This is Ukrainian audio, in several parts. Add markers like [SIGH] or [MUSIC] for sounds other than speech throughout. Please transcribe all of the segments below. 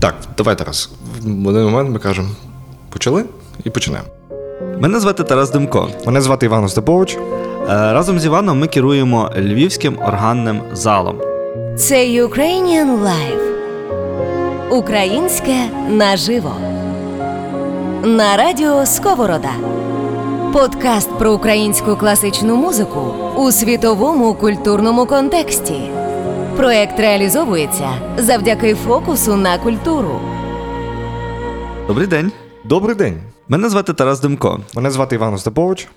Так, давай Тарас. В один момент ми кажемо почали і починаємо. Мене звати Тарас Демко. Мене звати Іван Остапович. Е, Разом з Іваном ми керуємо львівським органним залом. Це Ukrainian Live. Українське наживо. На радіо Сковорода. Подкаст про українську класичну музику у світовому культурному контексті. Проект реалізовується завдяки фокусу на культуру. Добрий день. Добрий день. Мене звати Тарас Демко. Мене звати Іван Остапович. Е,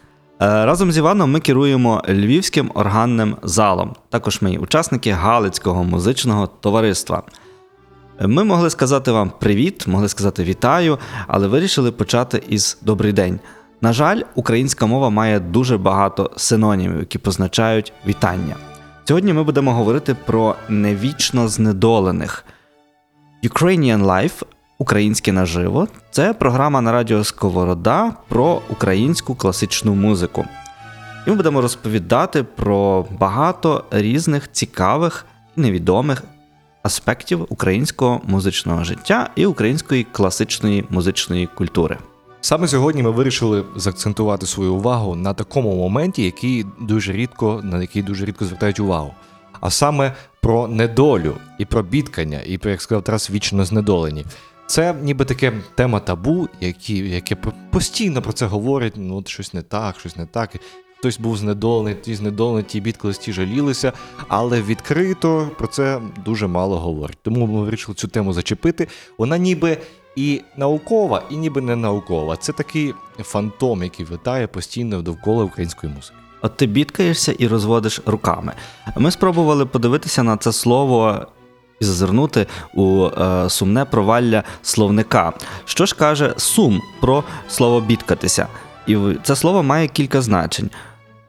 Разом з Іваном ми керуємо львівським органним залом. Також ми учасники Галицького музичного товариства. Е, Ми могли сказати вам привіт, могли сказати вітаю, але вирішили почати із добрий день. На жаль, українська мова має дуже багато синонімів, які позначають вітання. Сьогодні ми будемо говорити про невічно знедолених. Ukrainian Life Українське наживо це програма на радіо Сковорода про українську класичну музику. І ми будемо розповідати про багато різних цікавих і невідомих аспектів українського музичного життя і української класичної музичної культури. Саме сьогодні ми вирішили заакцентувати свою увагу на такому моменті, який дуже рідко, на який дуже рідко звертають увагу. А саме про недолю і про бідкання, і про, як сказав Тарас, вічно знедолені. Це ніби таке тема табу, які, яке постійно про це говорять, ну от щось не так, щось не так. Хтось був знедолений, ті знедолені, ті бідкались, ті жалілися, але відкрито про це дуже мало говорять. Тому ми вирішили цю тему зачепити. Вона ніби і наукова, і ніби не наукова. Це такий фантом, який витає постійно довкола української музики. От ти бідкаєшся і розводиш руками. Ми спробували подивитися на це слово і зазирнути у е, сумне провалля словника. Що ж каже сум про слово бідкатися? І це слово має кілька значень.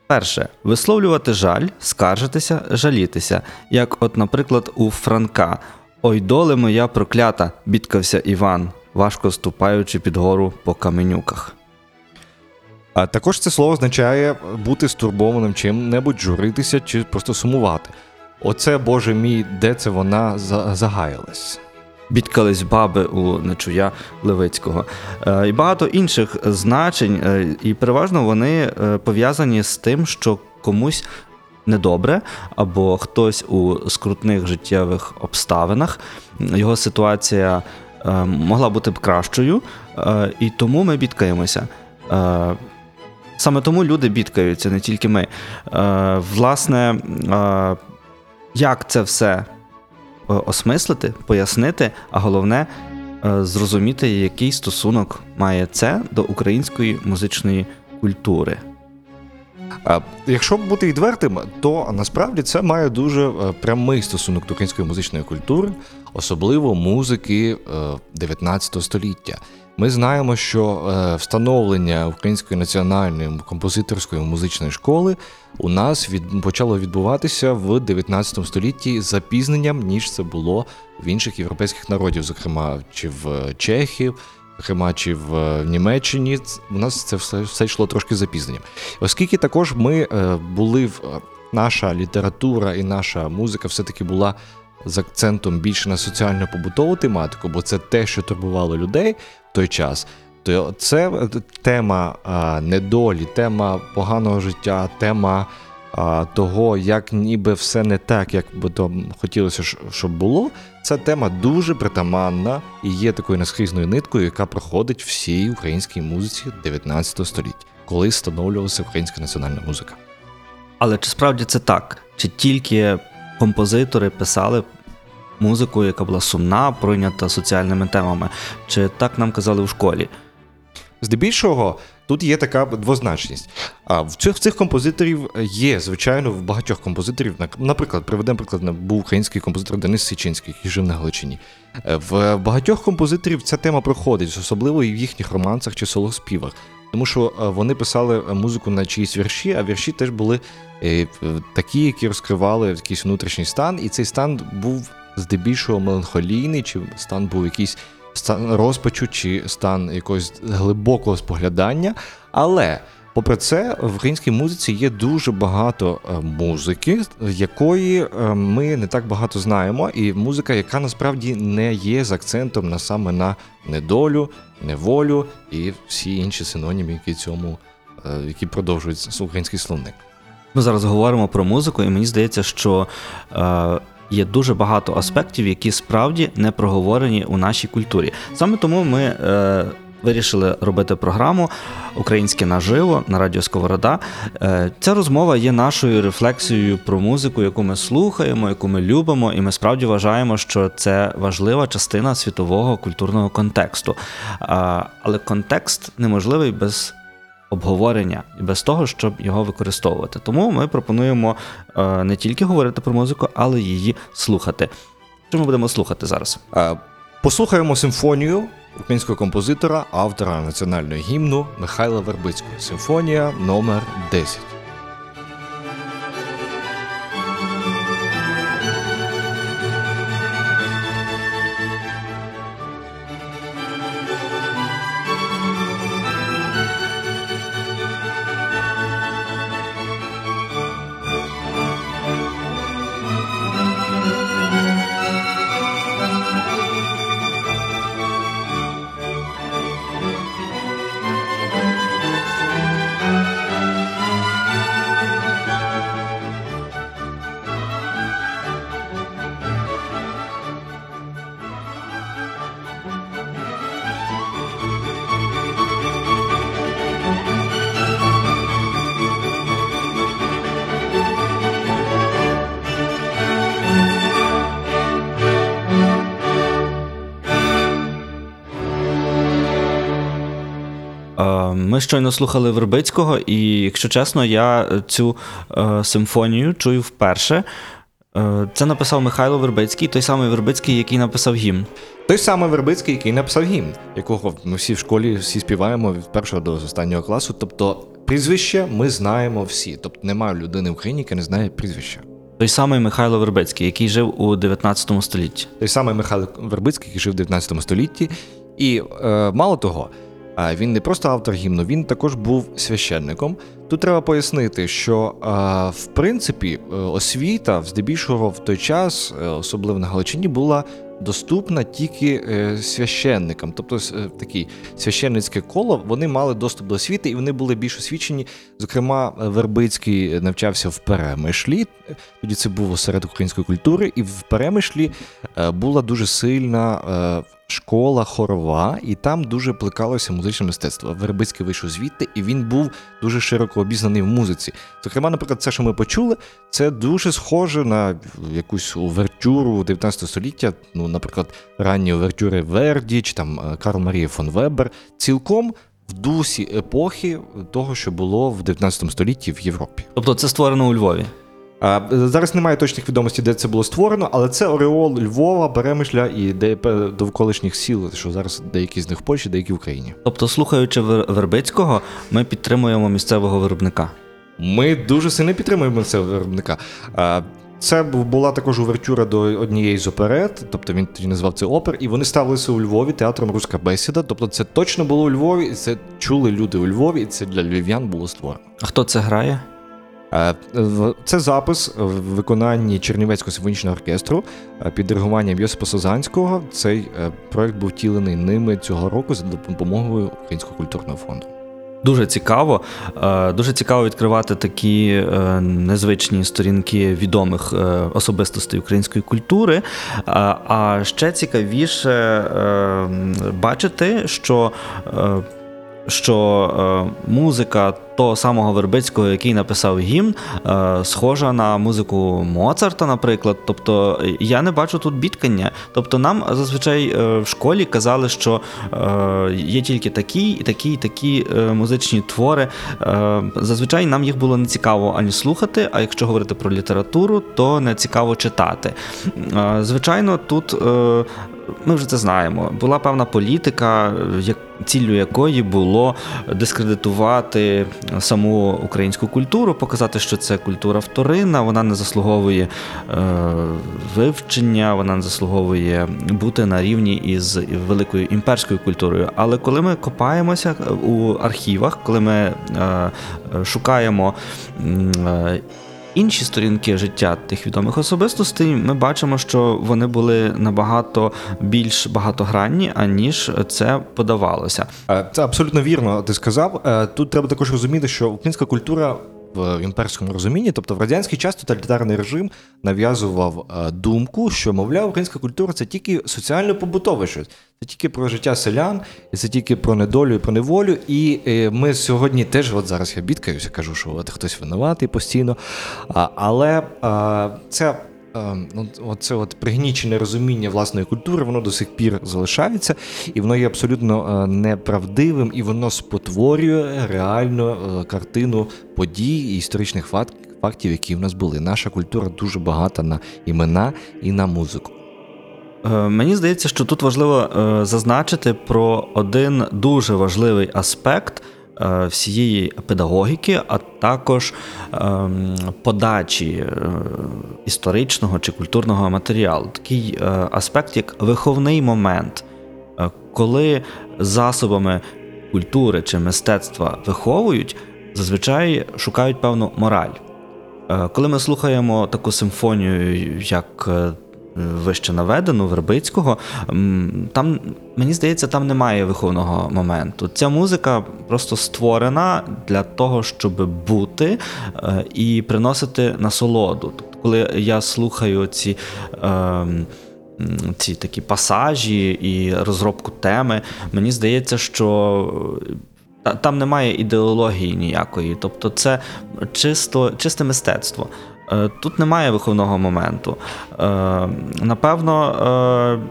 Перше висловлювати жаль, скаржитися, жалітися, як, от, наприклад, у Франка. Ой, доле моя проклята, бідкався Іван, важко ступаючи під гору по каменюках. А також це слово означає бути стурбованим чим-небудь, журитися чи просто сумувати. Оце, Боже мій, де це вона за- загаялась? Бідкались баби у Нечуя Левицького. Е, І багато інших значень, е, і переважно вони е, пов'язані з тим, що комусь недобре, або хтось у скрутних життєвих обставинах, його ситуація е, могла бути б кращою, е, і тому ми бідкаємося. Е, Саме тому люди бідкаються, не тільки ми. Власне, як це все осмислити, пояснити, а головне зрозуміти, який стосунок має це до української музичної культури. Якщо бути відвертим, то насправді це має дуже е, прямий стосунок до української музичної культури, особливо музики е, 19 століття. Ми знаємо, що е, встановлення Української національної композиторської музичної школи у нас від, почало відбуватися в 19 столітті запізненням, ніж це було в інших європейських народів, зокрема чи в Чехів, зокрема в е, Німеччині. Ц- У нас це все, все йшло трошки запізненням. Оскільки також ми е, були в е, наша література і наша музика все-таки була з акцентом більше на соціально-побутову тематику, бо це те, що турбувало людей в той час. То це тема недолі, тема поганого життя, тема а, того, як ніби все не так, як би то хотілося, щоб було. Ця тема дуже притаманна і є такою наскрізною ниткою, яка проходить всій українській музиці 19 століття, коли встановлювалася українська національна музика. Але чи справді це так? Чи тільки композитори писали музику, яка була сумна, пройнята соціальними темами? Чи так нам казали в школі? Здебільшого тут є така двозначність. А в цих, в цих композиторів є, звичайно, в багатьох композиторів, наприклад, приведемо приклад, був український композитор Денис Сичинський, який жив на Галичині. Е, В багатьох композиторів ця тема проходить, особливо і в їхніх романсах чи солоспівах. Тому що е, вони писали музику на чиїсь вірші, а вірші теж були е, такі, які розкривали якийсь внутрішній стан, і цей стан був здебільшого меланхолійний, чи стан був якийсь стан розпачу, чи стан якогось глибокого споглядання. Але Попри це, в українській музиці є дуже багато е, музики, якої е, ми не так багато знаємо, і музика, яка насправді не є з акцентом на саме на недолю, неволю і всі інші синоніми, які цьому е, які продовжують український словник. Ми зараз говоримо про музику, і мені здається, що е, є дуже багато аспектів, які справді не проговорені у нашій культурі. Саме тому ми е, вирішили робити програму Українське наживо на радіо Сковорода. Е, ця розмова є нашою рефлексією про музику, яку ми слухаємо, яку ми любимо, і ми справді вважаємо, що це важлива частина світового культурного контексту. Але контекст неможливий без обговорення і без того, щоб його використовувати. Тому ми пропонуємо е, не тільки говорити про музику, але й її слухати. Що ми будемо слухати зараз? Е, Послухаємо симфонію українського композитора, автора національного гімну Михайла Вербицького. Симфонія номер 10. Ми щойно слухали Вербицького, і якщо чесно, я цю е, симфонію чую вперше. Е, Це написав Михайло Вербицький, той самий Вербицький, який написав гімн. Той самий Вербицький, який написав гімн, якого ми всі в школі всі співаємо від першого до останнього класу. Тобто прізвище ми знаємо всі. Тобто немає людини в Україні, яка не знає прізвища. Той самий Михайло Вербицький, який жив у 19 столітті. Той самий Михайло Вербицький, який жив в 19 столітті. І е, мало того, е, він не просто автор гімну, він також був священником. Тут треба пояснити, що в принципі е, освіта, здебільшого в той час, е, особливо на Галичині, була доступна тільки е, священникам. Тобто такі священницьке коло вони мали доступ до освіти, і вони були більш освічені. Зокрема, Вербицький навчався в Перемишлі. Тоді це був осередок української культури, і в Перемишлі була дуже сильна школа хорова, і там дуже плекалося музичне мистецтво. Вербицький вийшов звідти, і він був дуже широко обізнаний в музиці. Зокрема, наприклад, це, що ми почули, це дуже схоже на якусь увертюру 19 століття. Ну, наприклад, ранні увертюри Верді чи там е, Карл Марія фон Вебер, цілком в дусі епохи того, що було в 19 столітті в Європі. Тобто це створено у Львові. Зараз немає точних відомостей, де це було створено, але це Ореол Львова, Беремишля і де довколишніх сіл, що зараз деякі з них в Польщі, деякі в Україні. Тобто, слухаючи Вер- Вербицького, ми підтримуємо місцевого виробника. Ми дуже сильно підтримуємо цього виробника. Це була також увертюра до однієї з оперет, тобто він тоді назвав це опер, і вони ставилися у Львові театром Руська бесіда. Тобто це точно було у Львові, і це чули люди у Львові, і це для львів'ян було створено. А хто це грає? Е, Це запис в виконанні Чернівецького симфонічного оркестру е, під диригуванням Йосипа Созанського. Цей е, проект був втілений ними цього року за допомогою Українського культурного фонду. Дуже цікаво. Дуже цікаво відкривати такі незвичні сторінки відомих особистостей української культури. А- ще цікавіше бачити, що. Що музика того самого Вербицького, який написав гімн, е, схожа на музику Моцарта, наприклад. Тобто е, я не бачу тут бідкання. Тобто нам зазвичай е, в школі казали, що є тільки такі і такі, і такі музичні твори. Зазвичай нам їх було не цікаво ані слухати, а якщо говорити про літературу, то не цікаво читати. Звичайно, тут. Ми вже це знаємо. Була певна політика, ціллю якої було дискредитувати саму українську культуру, показати, що це культура вторинна, вона не заслуговує е, вивчення, вона не заслуговує бути на рівні із великою імперською культурою. Але коли ми копаємося у архівах, коли ми е, е, шукаємо. е, Інші сторінки життя тих відомих особистостей ми бачимо, що вони були набагато більш багатогранні, аніж це подавалося. Е, Це абсолютно вірно. Ти сказав. Е, Тут треба також розуміти, що українська культура в імперському розумінні, тобто в радянський час тоталітарний режим нав'язував е, думку, що мовляв, українська культура це тільки соціально-побутове щось, це тільки про життя селян, і це тільки про недолю і про неволю. І е, ми сьогодні теж, от зараз я бідкаюся, кажу, що от хтось винуватий постійно. А, Але е, це ну, оце от пригнічене розуміння власної культури, воно до сих пір залишається, і воно є абсолютно е, неправдивим, і воно спотворює реальну е, картину подій і історичних фактів, які в нас були. Наша культура дуже багата на імена і на музику. Е, Мені здається, що тут важливо е, зазначити про один дуже важливий аспект е, всієї педагогіки, а також ем, подачі історичного чи культурного матеріалу. Такий аспект, як виховний момент, коли засобами культури чи мистецтва виховують, зазвичай шукають певну мораль. Коли ми слухаємо таку симфонію, як вище наведену Вербицького, там мені здається, там немає виховного моменту. Ця музика просто створена для того, щоб бути е, і приносити насолоду. Тобто, коли я слухаю ці. ем, Ці такі пасажі і розробку теми, мені здається, що там немає ідеології ніякої. Тобто, це чисто, чисте мистецтво. Е, Тут немає виховного моменту. Е, Напевно, е,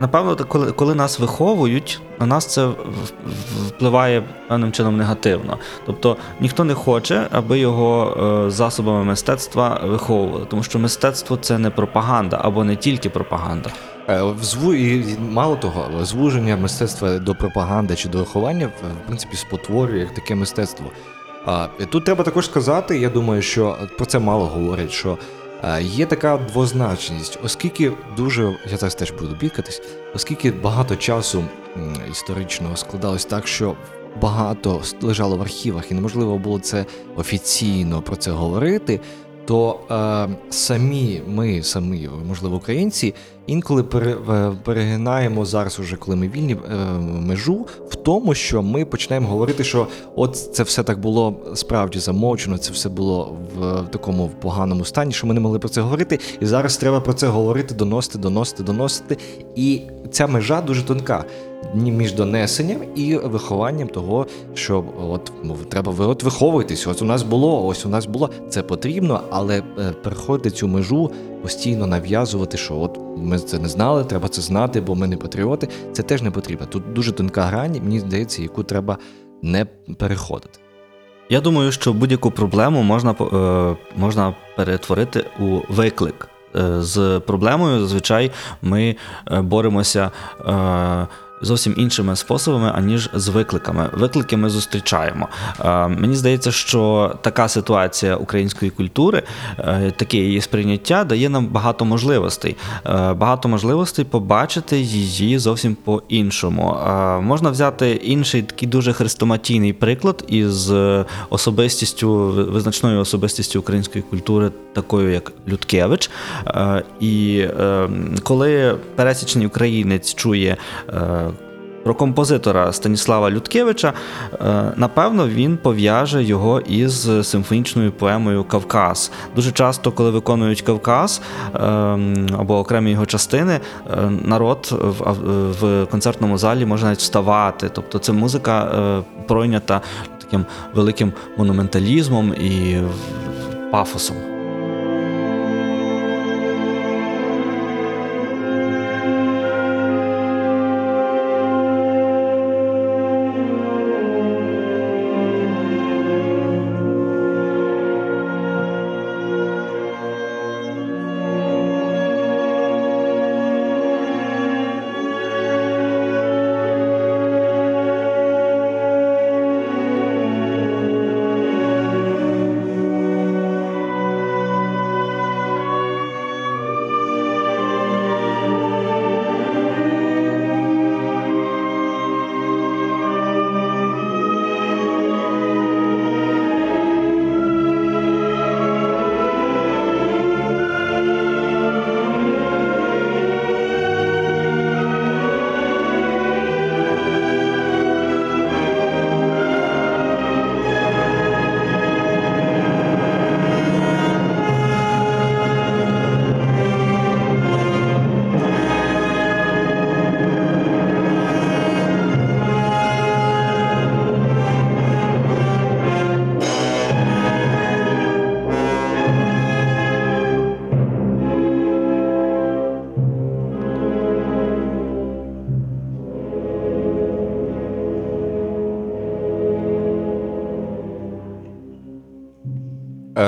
напевно, коли, коли нас виховують, на нас це впливає певним чином негативно. Тобто ніхто не хоче, аби його засобами мистецтва виховували, тому що мистецтво це не пропаганда або не тільки пропаганда. Е, в зву... і мало того, звуження мистецтва до пропаганди чи до виховання в принципі спотворює як таке мистецтво. А тут треба також сказати, я думаю, що про це мало говорять, що е, є така двозначність, оскільки дуже я зараз теж буду бікатись, оскільки багато часу історичного складалось так, що багато лежало в архівах, і неможливо було це офіційно про це говорити. То е, самі ми, самі, можливо, українці, інколи е, перегинаємо зараз, уже коли ми вільні е, межу в тому, що ми починаємо говорити, що от це все так було справді замовчено, це все було в такому поганому стані, що ми не могли про це говорити. І зараз треба про це говорити, доносити, доносити, доносити. І ця межа дуже тонка. Між донесенням і вихованням того, що от треба ви от виховуйтесь. Ось у нас було, ось у нас було. Це потрібно, але е, переходити цю межу, постійно нав'язувати, що от ми це не знали, треба це знати, бо ми не патріоти. Це теж не потрібно. Тут дуже тонка грань, мені здається, яку треба не переходити. Я думаю, що будь-яку проблему можна, е, можна перетворити у виклик. Е, З проблемою зазвичай ми е, боремося е, зовсім іншими способами, аніж з викликами. Виклики ми зустрічаємо. Е, Мені здається, що така ситуація української культури, е, таке її сприйняття дає нам багато можливостей. Е, Багато можливостей побачити її зовсім по-іншому. Можна взяти інший такий дуже хрестоматійний приклад із особистістю, визначною особистістю української культури, такою як Людкевич. І коли пересічний українець чує. Про композитора Станіслава Людкевича, е, напевно, він пов'яже його із симфонічною поемою Кавказ. Дуже часто, коли виконують Кавказ е, або окремі його частини, е, народ в, концертному залі може навіть вставати. Тобто це музика е, пройнята таким великим монументалізмом і пафосом.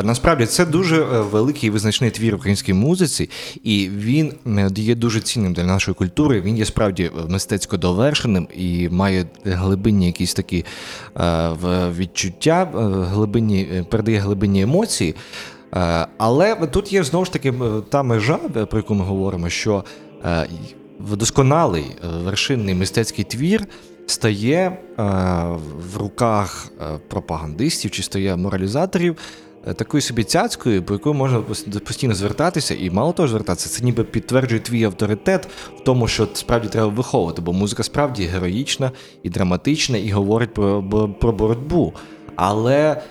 Насправді це дуже е, великий визначний твір в українській музиці, і він е, є дуже цінним для нашої культури. Він є справді мистецько довершеним і має глибинні якісь такі е, відчуття, е, глибинні, е, передає глибинні емоції. Е, Але тут є знову ж таки е, та межа, е, про яку ми говоримо, що е, досконалий е, вершинний мистецький твір стає е, в руках е, пропагандистів чи стає моралізаторів е, такою собі цяцькою, по якою можна постійно звертатися, і мало того звертатися, це ніби підтверджує твій авторитет в тому, що справді треба виховувати, бо музика справді героїчна і драматична, і говорить про, про боротьбу. Але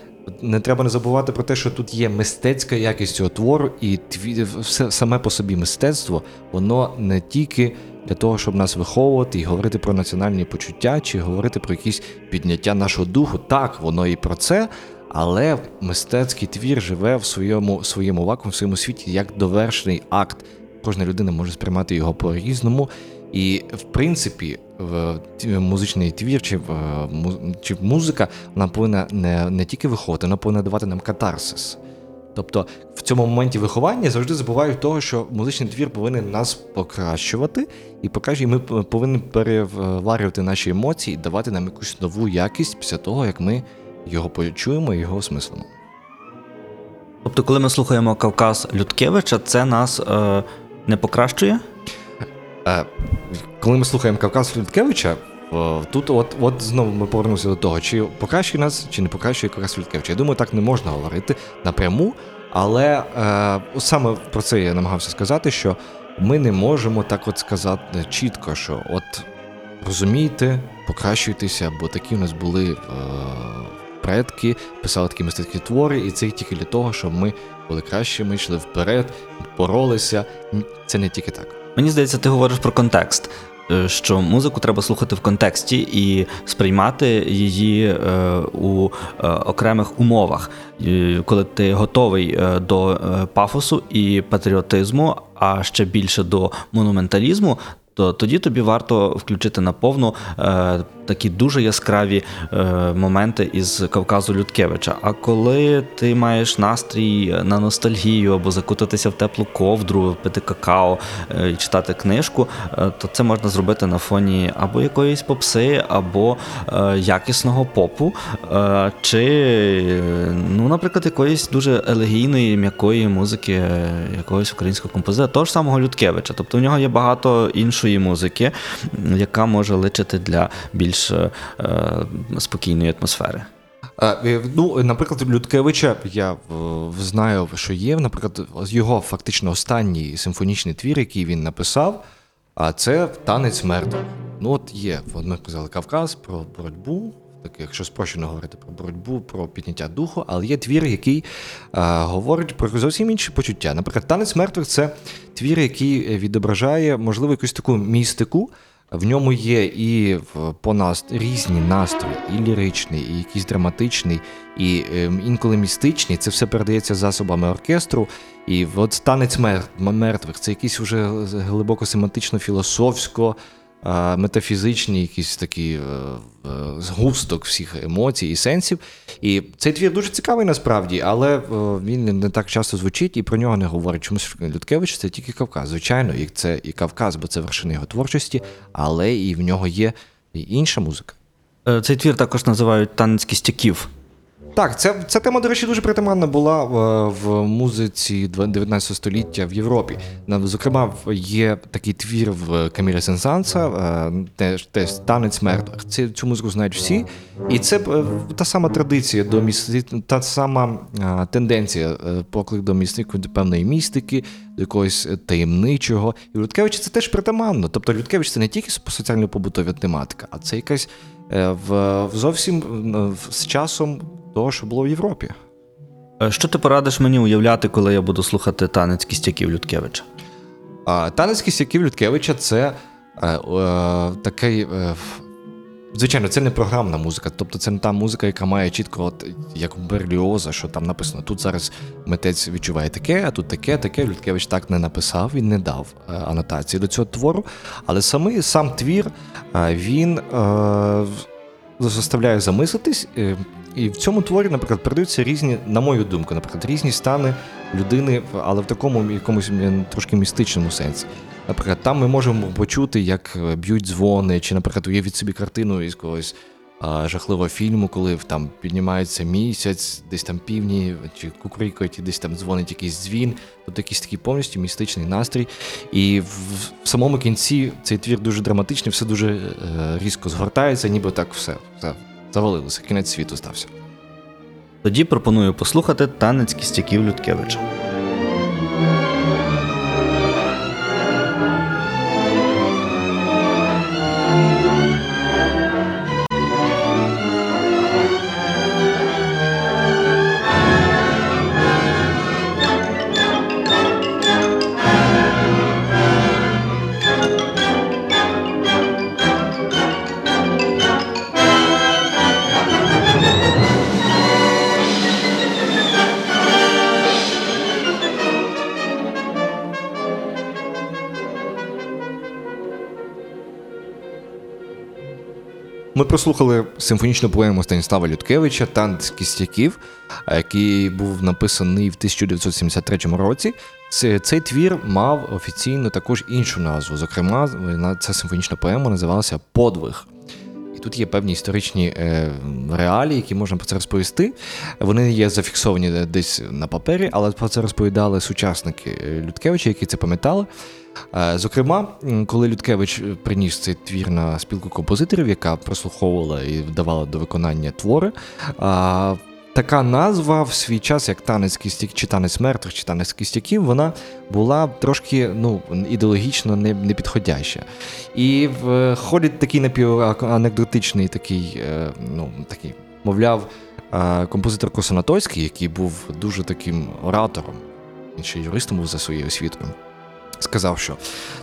не треба не забувати про те, що тут є мистецька якість цього твору, і тві, все саме по собі мистецтво, воно не тільки для того, щоб нас виховувати і говорити про національні почуття, чи говорити про якісь підняття нашого духу. Так, воно і про це, але мистецький твір живе в своєму своєму вакуумі, в своєму світі як довершений акт. Кожна людина може сприймати його по-різному. І в принципі, музичний твір чи, чи музика вона повинна не, не тільки виховувати, вона повинна давати нам катарсис. Тобто в цьому моменті виховання завжди забувають того, що музичний твір повинен нас покращувати, і покращує, ми повинні переварювати наші емоції і давати нам якусь нову якість після того, як ми його почуємо і його осмислимо. Тобто, коли ми слухаємо Кавказ Людкевича, це нас е, не покращує? Е, коли ми слухаємо Кавказ Філіткевича, е, тут от, от знову ми повернемося до того, чи покращує нас, чи не покращує Кавказ Філіткевича. Я думаю, так не можна говорити напряму, але е, саме про це я намагався сказати, що ми не можемо так от сказати чітко, що от розумійте, покращуйтеся, бо такі у нас були е, предки, писали такі мистецькі твори, і це тільки для того, щоб ми були кращими, йшли вперед, боролися. Це не тільки так. Mені здається, ти говориш про контекст. е, Що музику треба слухати в контексті і сприймати її е, у е, окремих умовах, коли ти готовий до пафосу і патріотизму, а ще більше до монументалізму, то тоді тобі варто включити наповну такі дуже яскраві е, моменти із Кавказу Людкевича. А коли ти маєш настрій на ностальгію або закутатися в теплу ковдру, пити какао е, і читати книжку, е, то це можна зробити на фоні або якоїсь попси, або е, якісного попу, е, чи, е, ну, наприклад, якоїсь дуже елегійної, м'якої музики е, якогось українського композитора, того ж самого Людкевича. Тобто в нього є багато іншої музики, яка може личити для більш е, е, спокійної атмосфери. Е, Ну, наприклад, Людкевича я знаю, що є. Наприклад, його фактично останній симфонічний твір, який він написав, а це танець мертвих. Ну, от є, ми казали Кавказ про боротьбу. Так, якщо спрощено говорити про боротьбу, про підняття духу, але є твір, який е, говорить про зовсім інші почуття. Наприклад, танець мертвих це твір, який відображає, можливо, якусь таку містику. В ньому є і по нас різні настрої, і ліричний, і якийсь драматичний, і ем, інколи містичний. Це все передається засобами оркестру. І от танець мер- мертвих це якийсь уже глибоко семантично філософсько. Метафізичні, якісь такі е, е, згусток всіх емоцій і сенсів. І цей твір дуже цікавий насправді, але е, він не- так часто звучить і про нього не говорять. Чомусь Людкевич це тільки Кавказ. Звичайно, і це і Кавказ, бо це вершина його творчості, але і в нього є інша музика. Цей твір також називають танець кістяків. Так, це, ця тема, до речі, дуже притаманна була е, в музиці 19 століття в Європі. Зокрема, є такий твір в Каміля Сенсанса, теж, теж танець мертвих. Це, цю музику знають всі. І це е, та сама традиція до місти, та сама е, тенденція, поклик до містику, до певної містики, до якогось таємничого. І в Людкевича це теж притаманно. Тобто Людкевич це не тільки соціально-побутова тематика, а це якась в, зовсім з часом того, що було в Європі. Е, Що ти порадиш мені уявляти, коли я буду слухати танець кістяків Людкевича? Танець Кістяків Людкевича це е, е, такий. Е, Звичайно, це не програмна музика, тобто це не та музика, яка має чітко, от як Берліоза, що там написано. Тут зараз митець відчуває таке, а тут таке, таке. Людкевич так не написав, він не дав е, анотації до цього твору. Але самий сам твір е, він е, заставляє замислитись. Е, І в цьому творі, наприклад, передаються різні, на мою думку, наприклад, різні стани людини, але в такому якомусь трошки містичному сенсі. Наприклад, там ми можемо почути, як е, б'ють дзвони, чи, наприклад, уявіть собі картину із когось а, жахливого фільму, коли там піднімається місяць, десь там півні, чи кукурікають, десь там дзвонить якийсь дзвін. Тобто якийсь такий повністю містичний настрій. І в, в самому кінці цей твір дуже драматичний, все дуже е, різко згортається, ніби так все, все завалилося, кінець світу стався. Тоді пропоную послухати танець кістяків Людкевича. Ми прослухали симфонічну поему Станіслава Людкевича Танець кістяків, е, який був написаний в 1973 році. Цей твір мав офіційно також іншу назву. Зокрема, ця симфонічна поема називалася Подвиг. Тут є певні історичні е, реалії, які можна про це розповісти. Вони є зафіксовані десь на папері, але про це розповідали сучасники е, Людкевича, які це пам'ятали. Е, Зокрема, коли Людкевич е, приніс цей твір на спілку композиторів, яка прослуховувала і давала до виконання твори. Така назва в свій час, як танець кістяк, чи танець мертвих, чи танець кістяків, вона була трошки ну, ідеологічно не, підходяща. І в, ходить такий напіванекдотичний такий, е, ну, такий, мовляв, е, композитор Косонатойський, який був дуже таким оратором, ще юристом був за своєю освітою. Сказав, що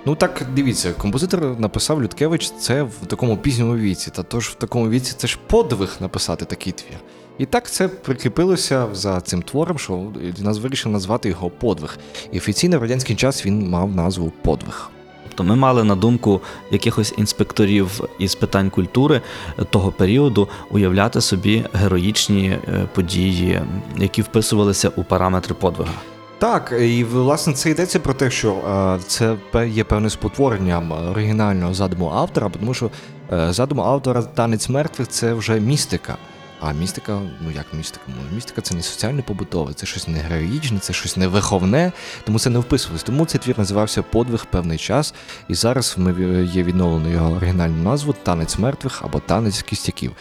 ну так дивіться, композитор написав Людкевич це в такому пізньому віці. Та тож в такому віці це ж подвиг написати такий твір. І так це прикріпилося за цим твором, що нас вирішив назвати його подвиг. І офіційно в радянський час він мав назву Подвиг. Тобто ми мали на думку якихось інспекторів із питань культури того періоду уявляти собі героїчні е, події, які вписувалися у параметри подвига. Так, і власне це йдеться про те, що е, це є певним спотворенням оригінального задуму автора, тому що е, задум автора танець мертвих це вже містика. А містика, ну як містика? Містика це не соціально побутове, це щось не героїчне, це щось не виховне, тому це не вписувалось. Тому цей твір називався Подвиг певний час. І зараз ми є відновлено його оригінальну назву Танець мертвих або Танець кістяків.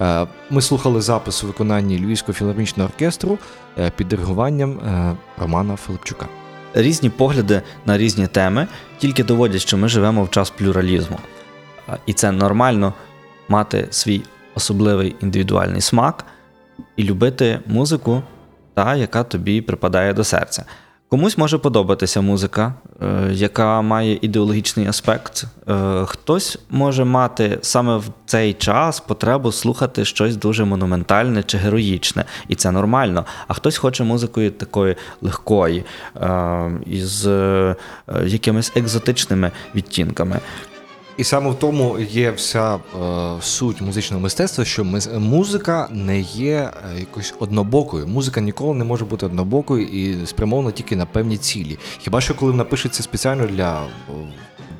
Е, Ми слухали запис у виконанні Львівського філармонічного оркестру е, під диригуванням е, Романа Филипчука. Різні погляди на різні теми тільки доводять, що ми живемо в час плюралізму. І це нормально мати свій особливий індивідуальний смак і любити музику, та, яка тобі припадає до серця. Комусь може подобатися музика, е, яка має ідеологічний аспект. Е, Хтось може мати саме в цей час потребу слухати щось дуже монументальне чи героїчне, і це нормально. А хтось хоче музикою такої легкої, е, із якимись екзотичними відтінками. І саме в тому є вся е, суть музичного мистецтва, що ми, музика не є е, якось однобокою. Музика ніколи не може бути однобокою і спрямована тільки на певні цілі. Хіба що коли напишеться спеціально для е,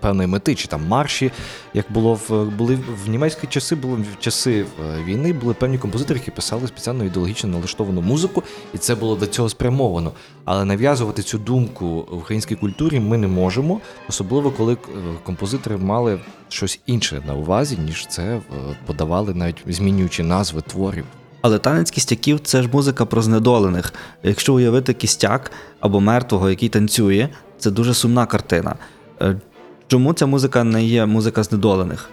певної мети, чи там марші, як було в були в німецькі часи, були в часи е, війни, були певні композитори, які писали спеціально ідеологічно налаштовану музику, і це було до цього спрямовано. Але нав'язувати цю думку в українській культурі ми не можемо, особливо коли е, композитори мали щось інше на увазі, ніж це е, подавали, навіть змінюючи назви творів. Але танець кістяків це ж музика про знедолених. Якщо уявити кістяк або мертвого, який танцює, це дуже сумна картина. Чому ця музика не є музика знедолених?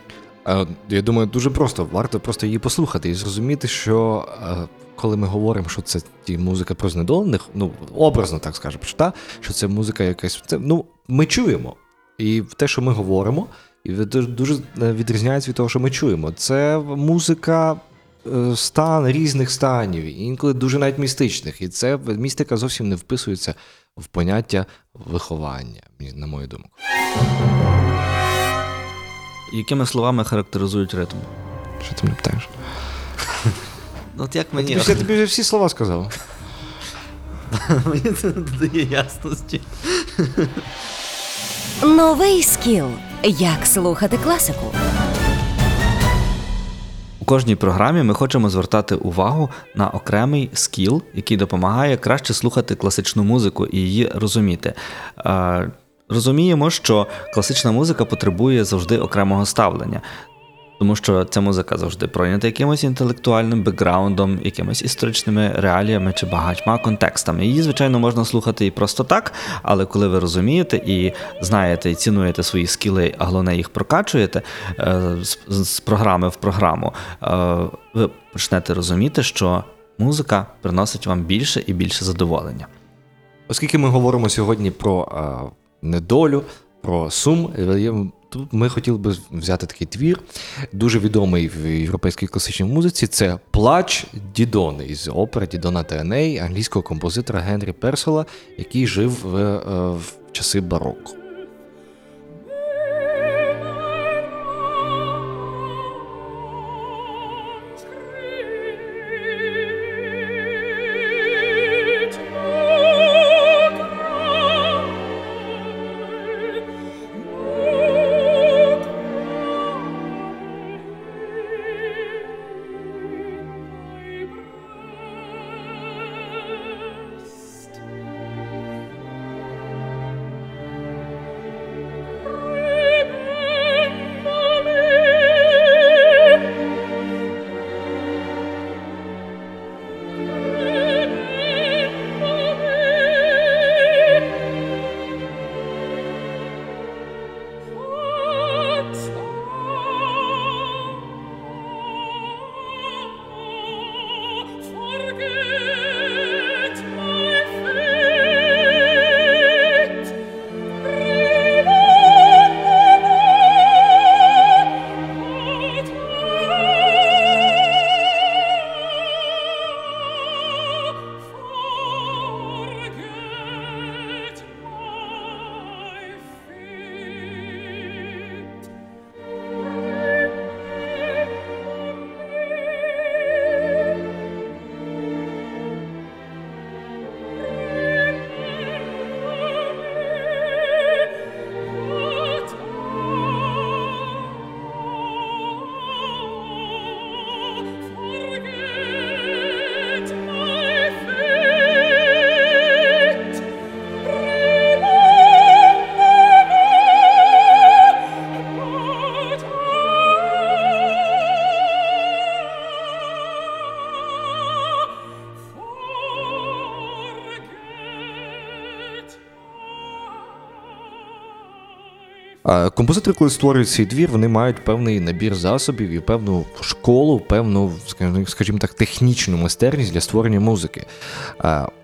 Е, Я думаю, дуже просто варто просто її послухати і зрозуміти, що е, коли ми говоримо, що це ті музика про знедолених, ну образно так скажемо, що, та, що це музика якась. Це, ну, ми чуємо. І те, що ми говоримо, і дуже е, відрізняється від того, що ми чуємо. Це музика стан різних станів, інколи дуже навіть містичних. І це містика зовсім не вписується в поняття виховання, на мою думку. Якими словами характеризують ритм? Що ти мене питаєш? от як мені, Я [LAUGHS] тобі вже всі слова сказав. мені це не додає ясності. Новий скіл. Як слухати класику. У кожній програмі ми хочемо звертати увагу на окремий скіл, який допомагає краще слухати класичну музику і її розуміти. Е, Розуміємо, що класична музика потребує завжди окремого ставлення. Тому що ця музика завжди пройнята якимось інтелектуальним бекграундом, якимись історичними реаліями чи багатьма контекстами. Її, звичайно, можна слухати і просто так, але коли ви розумієте і знаєте і цінуєте свої скіли, а головне їх прокачуєте е, з, програми в програму, е, ви почнете розуміти, що музика приносить вам більше і більше задоволення. Оскільки ми говоримо сьогодні про а, недолю, про сум, е, тут ми хотіли би взяти такий твір, дуже відомий в європейській класичній музиці. Це Плач Дідони із опери Дідона та Еней англійського композитора Генрі Персела, який жив в, е, в часи бароко. Композитори, коли створюють цей двір, вони мають певний набір засобів і певну школу, певну, скажімо так, технічну майстерність для створення музики.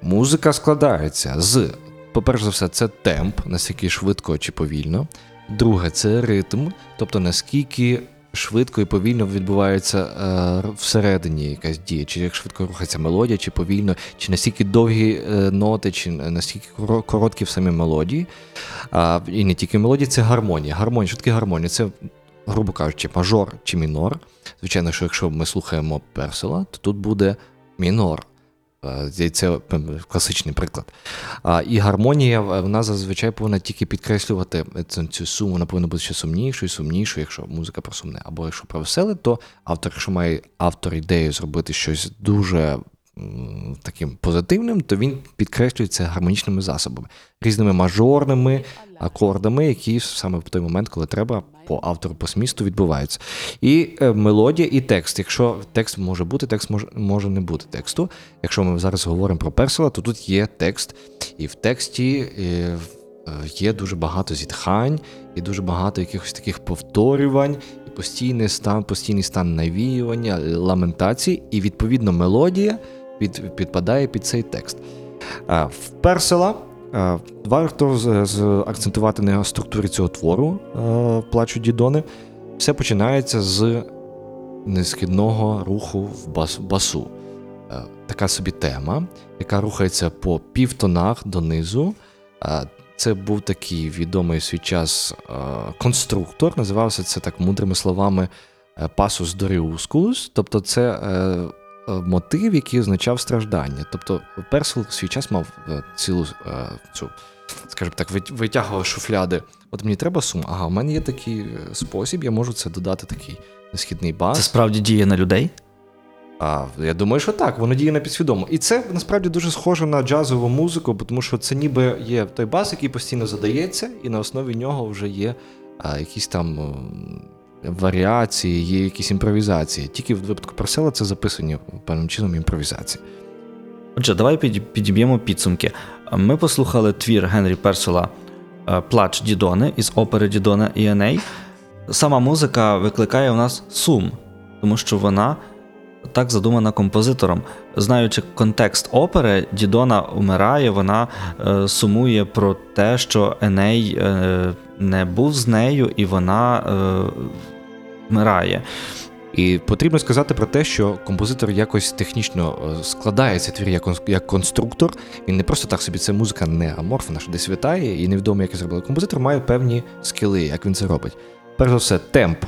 Музика складається з, по-перше за все, це темп, наскільки швидко чи повільно. Друге, це ритм, тобто наскільки швидко і повільно відбувається е, всередині якась дія, чи як швидко рухається мелодія, чи повільно, чи настільки довгі е, ноти, чи настільки короткі в самій мелодії. А, і не тільки мелодія, це гармонія. Гармонія, що таке гармонія? Це, грубо кажучи, мажор чи мінор. Звичайно, що якщо ми слухаємо персела, то тут буде мінор. Е, Це класичний приклад. І гармонія е, вона зазвичай повинна тільки підкреслювати цю, цю суму, вона повинна бути ще сумнішою, сумнішою, якщо музика про сумне. Або якщо про веселе, то автор, якщо має автор ідею зробити щось дуже таким позитивним, то він підкреслює це гармонічними засобами, різними мажорними акордами, які саме в той момент, коли треба, по автору по смісту відбуваються. І е, мелодія, і текст. Якщо текст може бути, текст може, може не бути тексту. Якщо ми зараз говоримо про персела, то тут є текст, і в тексті. е, Є дуже багато зітхань, і дуже багато якихось таких повторювань, і постійний стан, постійний стан навіювання, ламентації, і відповідно мелодія під, підпадає під цей текст. В персела варто з, з акцентувати на структурі цього твору а, плачу Дідони. Все починається з несхідного руху в бас, басу. Е, Така собі тема, яка рухається по півтонах донизу. Е, Це був такий відомий свій час е, конструктор, називався це так мудрими словами е, пасус доріускулус, тобто це е, е, мотив, який означав страждання. Тобто Персел в свій час мав е, цілу е, цю, скажімо так, витягував шуфляди. От мені треба сум. Ага, у мене є такий е, спосіб, я можу це додати такий східний бас. Це справді діє на людей? А я думаю, що так, воно діє на підсвідомо. І це насправді дуже схоже на джазову музику, тому що це ніби є той бас, який постійно задається, і на основі нього вже є а, якісь там варіації, є якісь імпровізації. Тільки в випадку Парсела це записані певним чином імпровізації. Отже, давай підіб'ємо підсумки. Ми послухали твір Генрі Персела е, Плач Дідони із опери Дідона і Еней. Сама музика викликає у нас сум, тому що вона так задумана композитором. Знаючи контекст опери, Дідона умирає, вона е, сумує про те, що Еней е, не був з нею, і вона е, вмирає. І потрібно сказати про те, що композитор якось технічно е, складає цей твір як, конструктор. Він не просто так собі це музика не аморфна, що десь вітає, і невідомо, як зробили. Композитор має певні скіли, як він це робить. Перш за все, темп.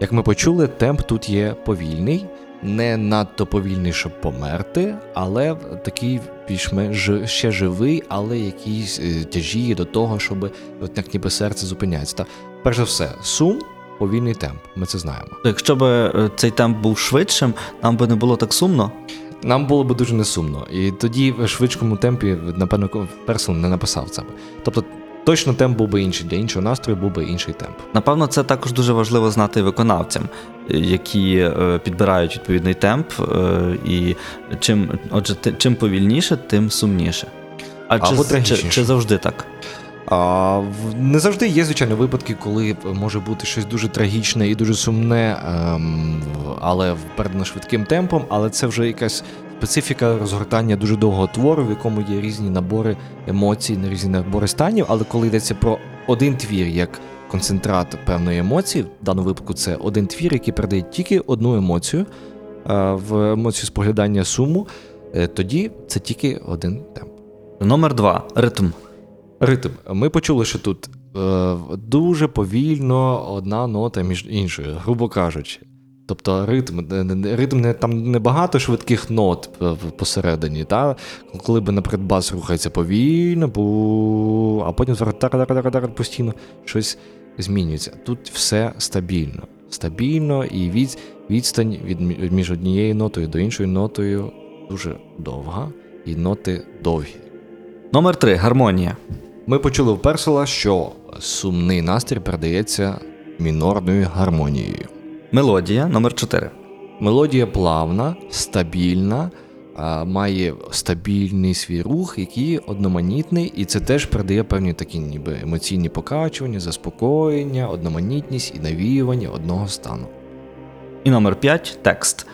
Як ми почули, темп тут є повільний, не надто повільний, щоб померти, але такий більш-менш ще живий, але якийсь е, тяжіє до того, щоб от як ніби серце зупиняється. Та перш за все, сум, повільний темп. Ми це знаємо. Якщо б е, цей темп був швидшим, нам би не було так сумно. Нам було б дуже несумно. І тоді в швидкому темпі, напевно, Персел не написав це. Тобто, точно темп був би інший. Для іншого настрою був би інший темп. Напевно, це також дуже важливо знати виконавцям, е, які е, підбирають відповідний темп, і чим, отже, чим повільніше, тим сумніше. А Або чи, чи, чи завжди так? А, не завжди є, звичайно, випадки, коли може бути щось дуже трагічне і дуже сумне, ем, але передано швидким темпом, але це вже якась специфіка розгортання дуже довгого твору, в якому є різні набори емоцій, різні набори станів. Але коли йдеться про один твір як концентрат певної емоції, в даному випадку це один твір, який передає тільки одну емоцію, е, в емоцію споглядання суму, е, тоді це тільки один темп. Номер два ритм. Ритм. Ми почули, що тут е, дуже повільно одна нота між іншою, грубо кажучи. Тобто ритм, не- не- ритм не, там небагато швидких нот е, посередині. Та? Коли би, наприклад, бас рухається повільно, бу, а потім постійно щось змінюється. Тут все стабільно. Стабільно і від, відстань від, між однією нотою до іншою нотою дуже довга, і ноти довгі. Номер три гармонія. Ми почули в Персела, що сумний настрій передається мінорною гармонією. Мелодія. Номер чотири. Мелодія плавна, стабільна, має стабільний свій рух, який одноманітний, і це теж передає певні такі ніби емоційні покачування, заспокоєння, одноманітність і навіювання одного стану. І номер 5 текст.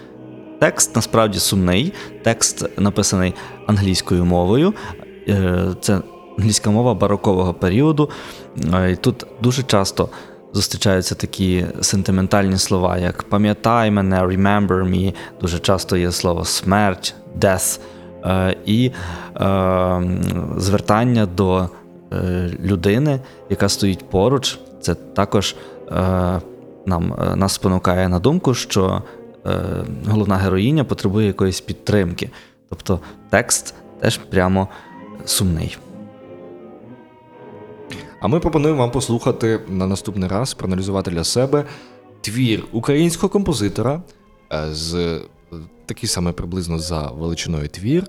Текст насправді сумний. Текст написаний англійською мовою. Е, Це англійська мова барокового періоду. І тут дуже часто зустрічаються такі сентиментальні слова, як пам'ятай мене, remember me. Дуже часто є слово смерть, death. І звертання до е, людини, яка стоїть поруч. Це також е, нам, е, нас спонукає на думку, що головна героїня потребує якоїсь підтримки. Тобто текст теж прямо сумний. А ми пропонуємо вам послухати на наступний раз, проаналізувати для себе твір українського композитора е, з е, такий самий приблизно за величиною твір,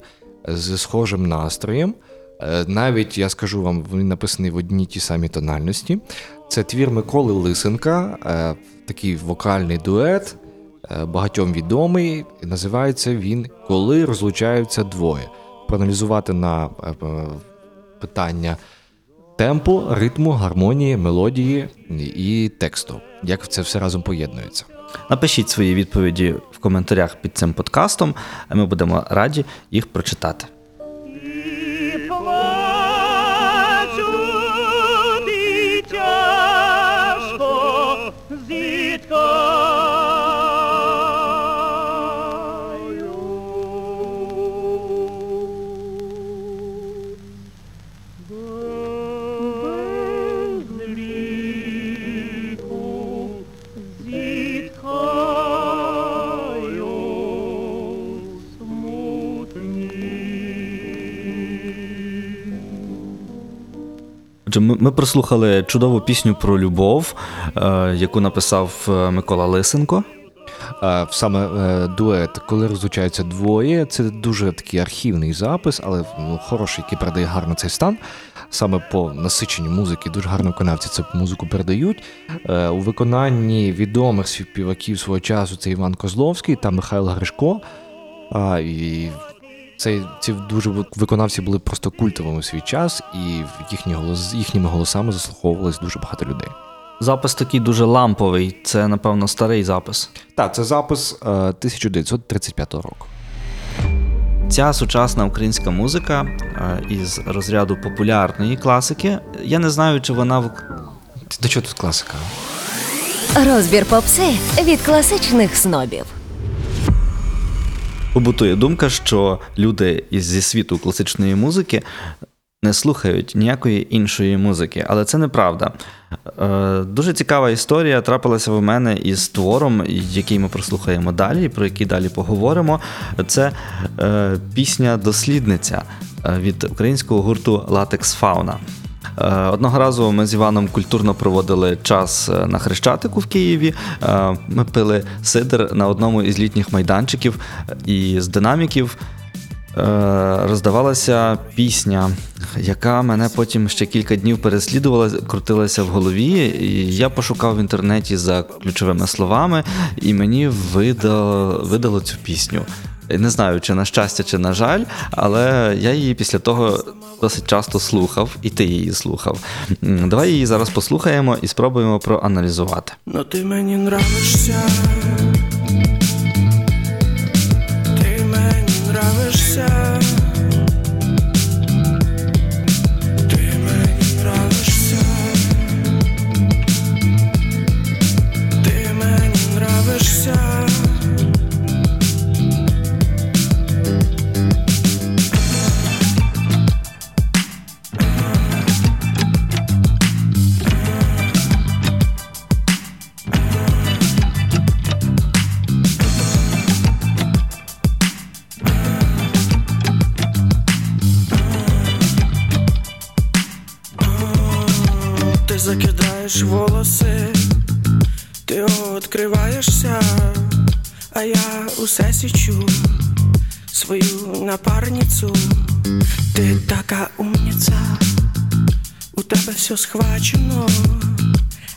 з схожим настроєм. Е, Навіть я скажу вам, він написаний в одній тій самій тональності. Це твір Миколи Лисенка, такий вокальний дует, багатьом відомий. Називається він Коли розлучаються двоє. Проаналізувати на питання темпу, ритму, гармонії, мелодії і тексту. Як це все разом поєднується? Напишіть свої відповіді в коментарях під цим подкастом, а ми будемо раді їх прочитати. Ми, прослухали чудову пісню про любов, е, яку написав е, Микола Лисенко. Е, Саме дует, коли розлучаються двоє, це дуже такий архівний запис, але ну, хороший, який передає гарно цей стан. Саме по насиченню музики дуже гарно виконавці цю музику передають. У виконанні відомих співаків свого часу це Іван Козловський та Михайло Гришко. А, і цей, ці дуже виконавці були просто культовими в свій час, і в їхні голос, їхніми голосами заслуховувалось дуже багато людей. Запис такий дуже ламповий, це, напевно, старий запис. Так, це запис е, 1935 року. Ця сучасна українська музика е, із розряду популярної класики. Я не знаю, чи вона в До чого тут класика? Розбір попси від класичних снобів. Побутує думка, що люди зі світу класичної музики не слухають ніякої іншої музики, але це неправда. Е, Дуже цікава історія трапилася в мене із твором, який ми прослухаємо далі, про який далі поговоримо. Це е, пісня Дослідниця від українського гурту Латекс Фауна. Е, Одного разу ми з Іваном культурно проводили час е, на Хрещатику в Києві. Е, Ми пили сидр на одному із літніх майданчиків і з динаміків роздавалася пісня, яка мене потім ще кілька днів переслідувала, крутилася в голові. І я пошукав в інтернеті за ключовими словами, і мені видало, видало цю пісню. Не знаю, чи на щастя, чи на жаль, але я її після того досить часто слухав, і ти її слухав. Давай її зараз послухаємо і спробуємо проаналізувати. Ну ти мені нравишся. Відкриваєшся, а я усе січу свою напарницю. Ти така умниця, у тебе все схвачено,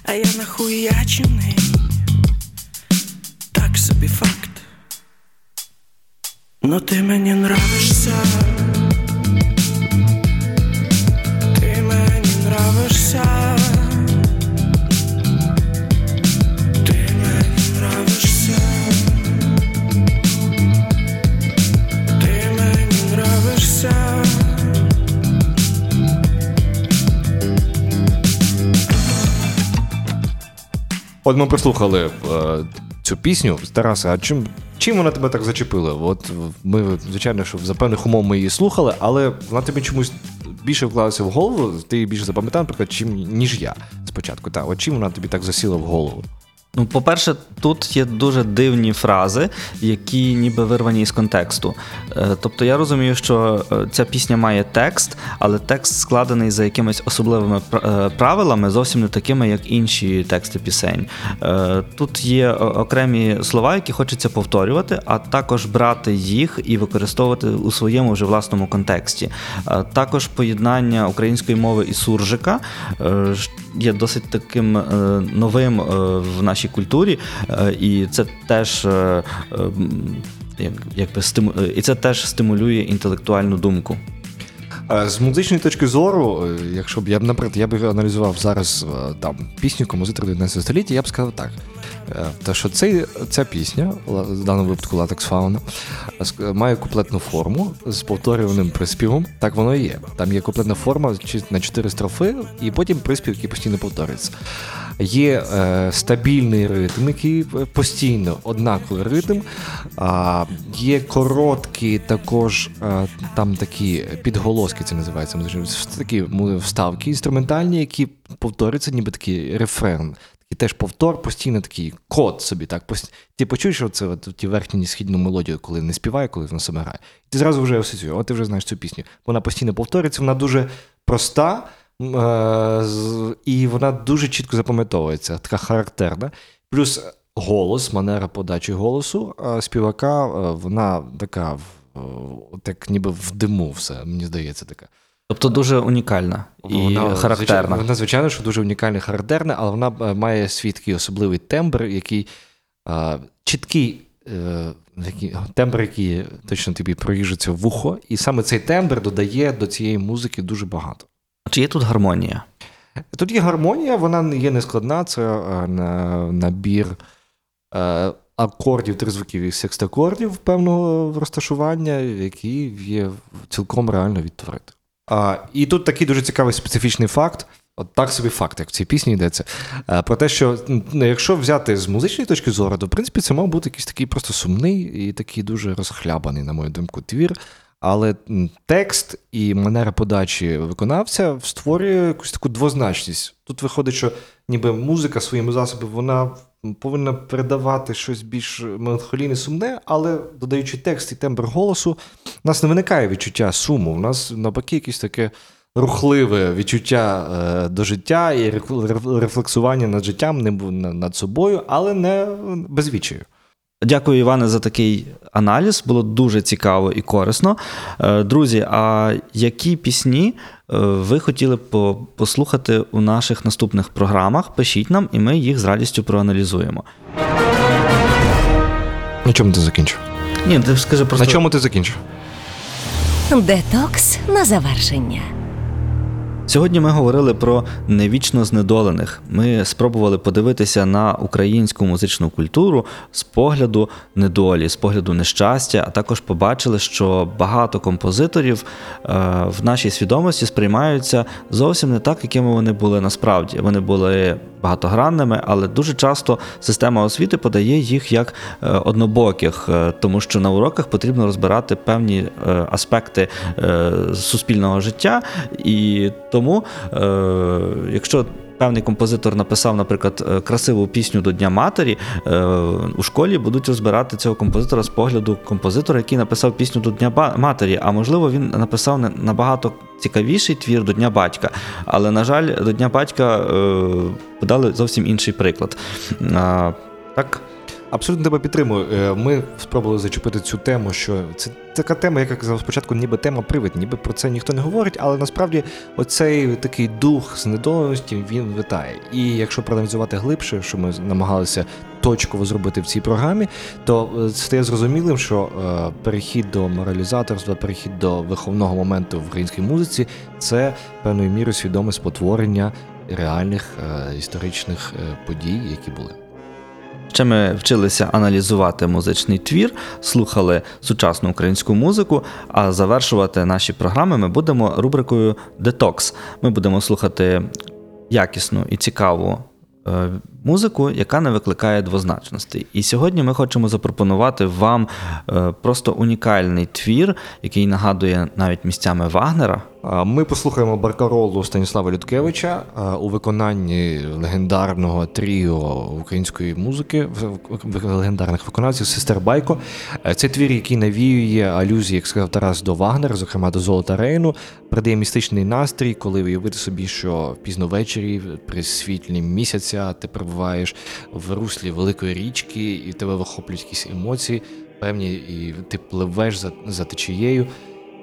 а я нахуячений. Так собі факт. Но ти мені нравишся. Ти мені нравишся. От ми прослухали е, цю пісню. Тараса. а чим, чим вона тебе так зачепила? От ми, звичайно, що за певних умов ми її слухали, але вона тобі чомусь більше вклалася в голову, ти її більше запам'ятав, наприклад, чим ніж я спочатку. Та, от чим вона тобі так засіла в голову? Ну, по-перше, тут є дуже дивні фрази, які ніби вирвані із контексту. Е, Тобто я розумію, що е, ця пісня має текст, але текст складений за якимись особливими е, правилами, зовсім не такими, як інші тексти пісень. Тут є окремі слова, які хочеться повторювати, а також брати їх і використовувати у своєму вже власному контексті. Також поєднання української мови і суржика є досить таким новим в нашій культурі, е, і це теж. е, е, якби стиму... І це теж стимулює інтелектуальну думку. З музичної точки зору, якщо б я б, наприклад, я б аналізував зараз там пісню композитора 19 століття, я б сказав так. Те, що цей, ця пісня, в даному випадку Латекс Фауна, має куплетну форму з повторюваним приспівом. Так воно і є. Там є куплетна форма на чотири строфи, і потім приспів, який постійно повторюється. Є е, стабільний ритм, який постійно однаковий ритм. А, є короткі також е, там такі підголоски, це називається такі вставки інструментальні, які повторюються, ніби такий рефрен. Такий теж повтор, постійно такий код собі. так. Ти почуєш оце, от, ті верхню східну мелодію, коли не співає, коли вона себе грає. Ти зразу вже асоціюєш, от ти вже знаєш цю пісню. Вона постійно повторюється, вона дуже проста, І вона дуже чітко запам'ятовується, така характерна. Плюс голос, манера подачі голосу е, співака, е, вона така, е, так ніби в диму все, мені здається, така. Тобто дуже унікальна і Вона, характерна. Вона, звичайно, що дуже унікальна і характерна, але вона е, має свій такий особливий тембр, який е, чіткий. е, тембр, який точно тобі проріжеться в вухо, і саме цей тембр додає до цієї музики дуже багато. Чи є тут гармонія? Тут є гармонія, вона не є нескладна, це е, набір е, акордів, тризвуків і секстакордів певного розташування, які є цілком реально відтворити. А, і тут такий дуже цікавий специфічний факт. От так собі факт, як в цій пісні йдеться. е, Про те, що ну, якщо взяти з музичної точки зору, то в принципі це мав бути якийсь такий просто сумний і такий дуже розхлябаний, на мою думку, твір. Але текст і манера подачі виконавця створює якусь таку двозначність. Тут виходить, що ніби музика своїми засобами вона повинна передавати щось більш меланхолійне, сумне, але додаючи текст і тембр голосу, у нас не виникає відчуття суму. У нас навпаки якесь таке рухливе відчуття е, до життя і реф- реф- рефлексування над життям, над собою, але не безвічаю. Дякую, Іване, за такий аналіз. Було дуже цікаво і корисно. Е, Друзі, а які пісні е, ви хотіли б послухати у наших наступних програмах? Пишіть нам, і ми їх з радістю проаналізуємо. На чому ти закінчив? Ні, ти скажи просто На чому ти закінчив? Детокс на завершення. Сьогодні ми говорили про невічно знедолених. Ми спробували подивитися на українську музичну культуру з погляду недолі, з погляду нещастя, а також побачили, що багато композиторів е, в нашій свідомості сприймаються зовсім не так, якими вони були насправді. Вони були багатогранними, але дуже часто система освіти подає їх як е, однобоких, е, тому що на уроках потрібно розбирати певні аспекти суспільного життя, і тому, е, якщо Певний композитор написав, наприклад, е, красиву пісню до Дня Матері. е, У школі будуть розбирати цього композитора з погляду композитора, який написав пісню до Дня Матері. А можливо, він написав набагато цікавіший твір до Дня батька. Але, на жаль, до Дня батька е, подали зовсім інший приклад. А, Так, Абсолютно тебе підтримую. Е, Ми спробували зачепити цю тему, що це така тема, як казав спочатку, ніби тема привид, ніби про це ніхто не говорить, але насправді оцей такий дух знедоленості він витає. І якщо проаналізувати глибше, що ми намагалися точково зробити в цій програмі, то е, стає зрозумілим, що е, перехід до моралізаторства, перехід до виховного моменту в українській музиці це певною мірою свідоме спотворення реальних історичних подій, які були. Ще ми вчилися аналізувати музичний твір, слухали сучасну українську музику. А завершувати наші програми ми будемо рубрикою Детокс. Ми будемо слухати якісну і цікаву е, музику, яка не викликає двозначностей. І сьогодні ми хочемо запропонувати вам е, просто унікальний твір, який нагадує навіть місцями Вагнера. Ми послухаємо баркаролу Станіслава Людкевича у виконанні легендарного тріо української музики, в- легендарних виконавців Сестер Байко. Е, Це твір, який навіює алюзії, як сказав Тарас, до Вагнера, зокрема до Золота Рейну, передає містичний настрій, коли уявити собі, що пізно ввечері при світлі місяця ти перебуваєш в руслі великої річки, і тебе вихоплюють якісь емоції певні, і ти пливеш за, за течією.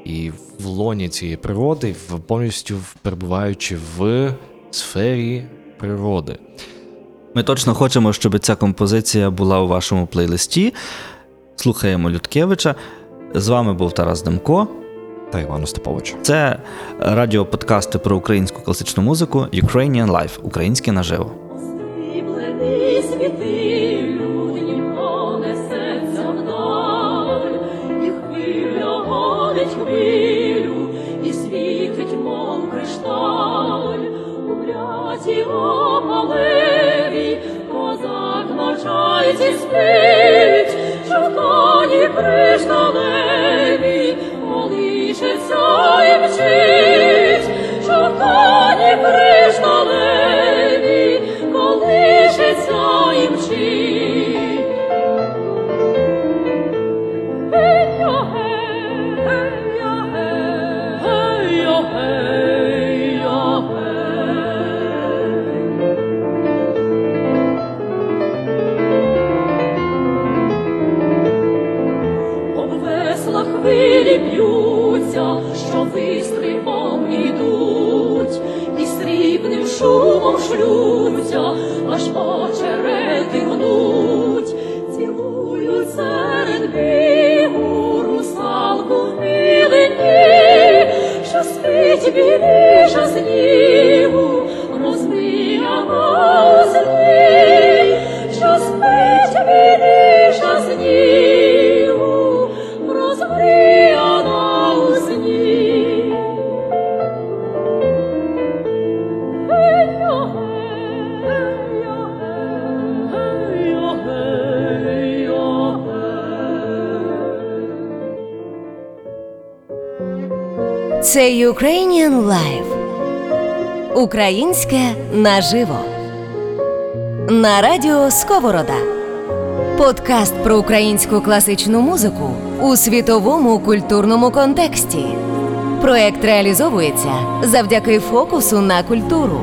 І в лоні цієї природи, повністю перебуваючи в сфері природи. Ми точно хочемо, щоб ця композиція була у вашому плейлисті. Слухаємо Людкевича. З вами був Тарас Демко. Та Івана Степовича. Це радіоподкасти про українську класичну музику Ukrainian Life, українське наживо. І бледи світи, люднім несеться вдаль, і хвиля гонить хвилю, і світить, мов кришталь, у бляті опалеві, козак навчається й спить, коні кришталеві, колишеться і мчить, коні кришталеві, колишеться і мчить. Ukrainian Live. Українське наживо. На радіо Сковорода. Подкаст про українську класичну музику у світовому культурному контексті. Проект реалізовується завдяки фокусу на культуру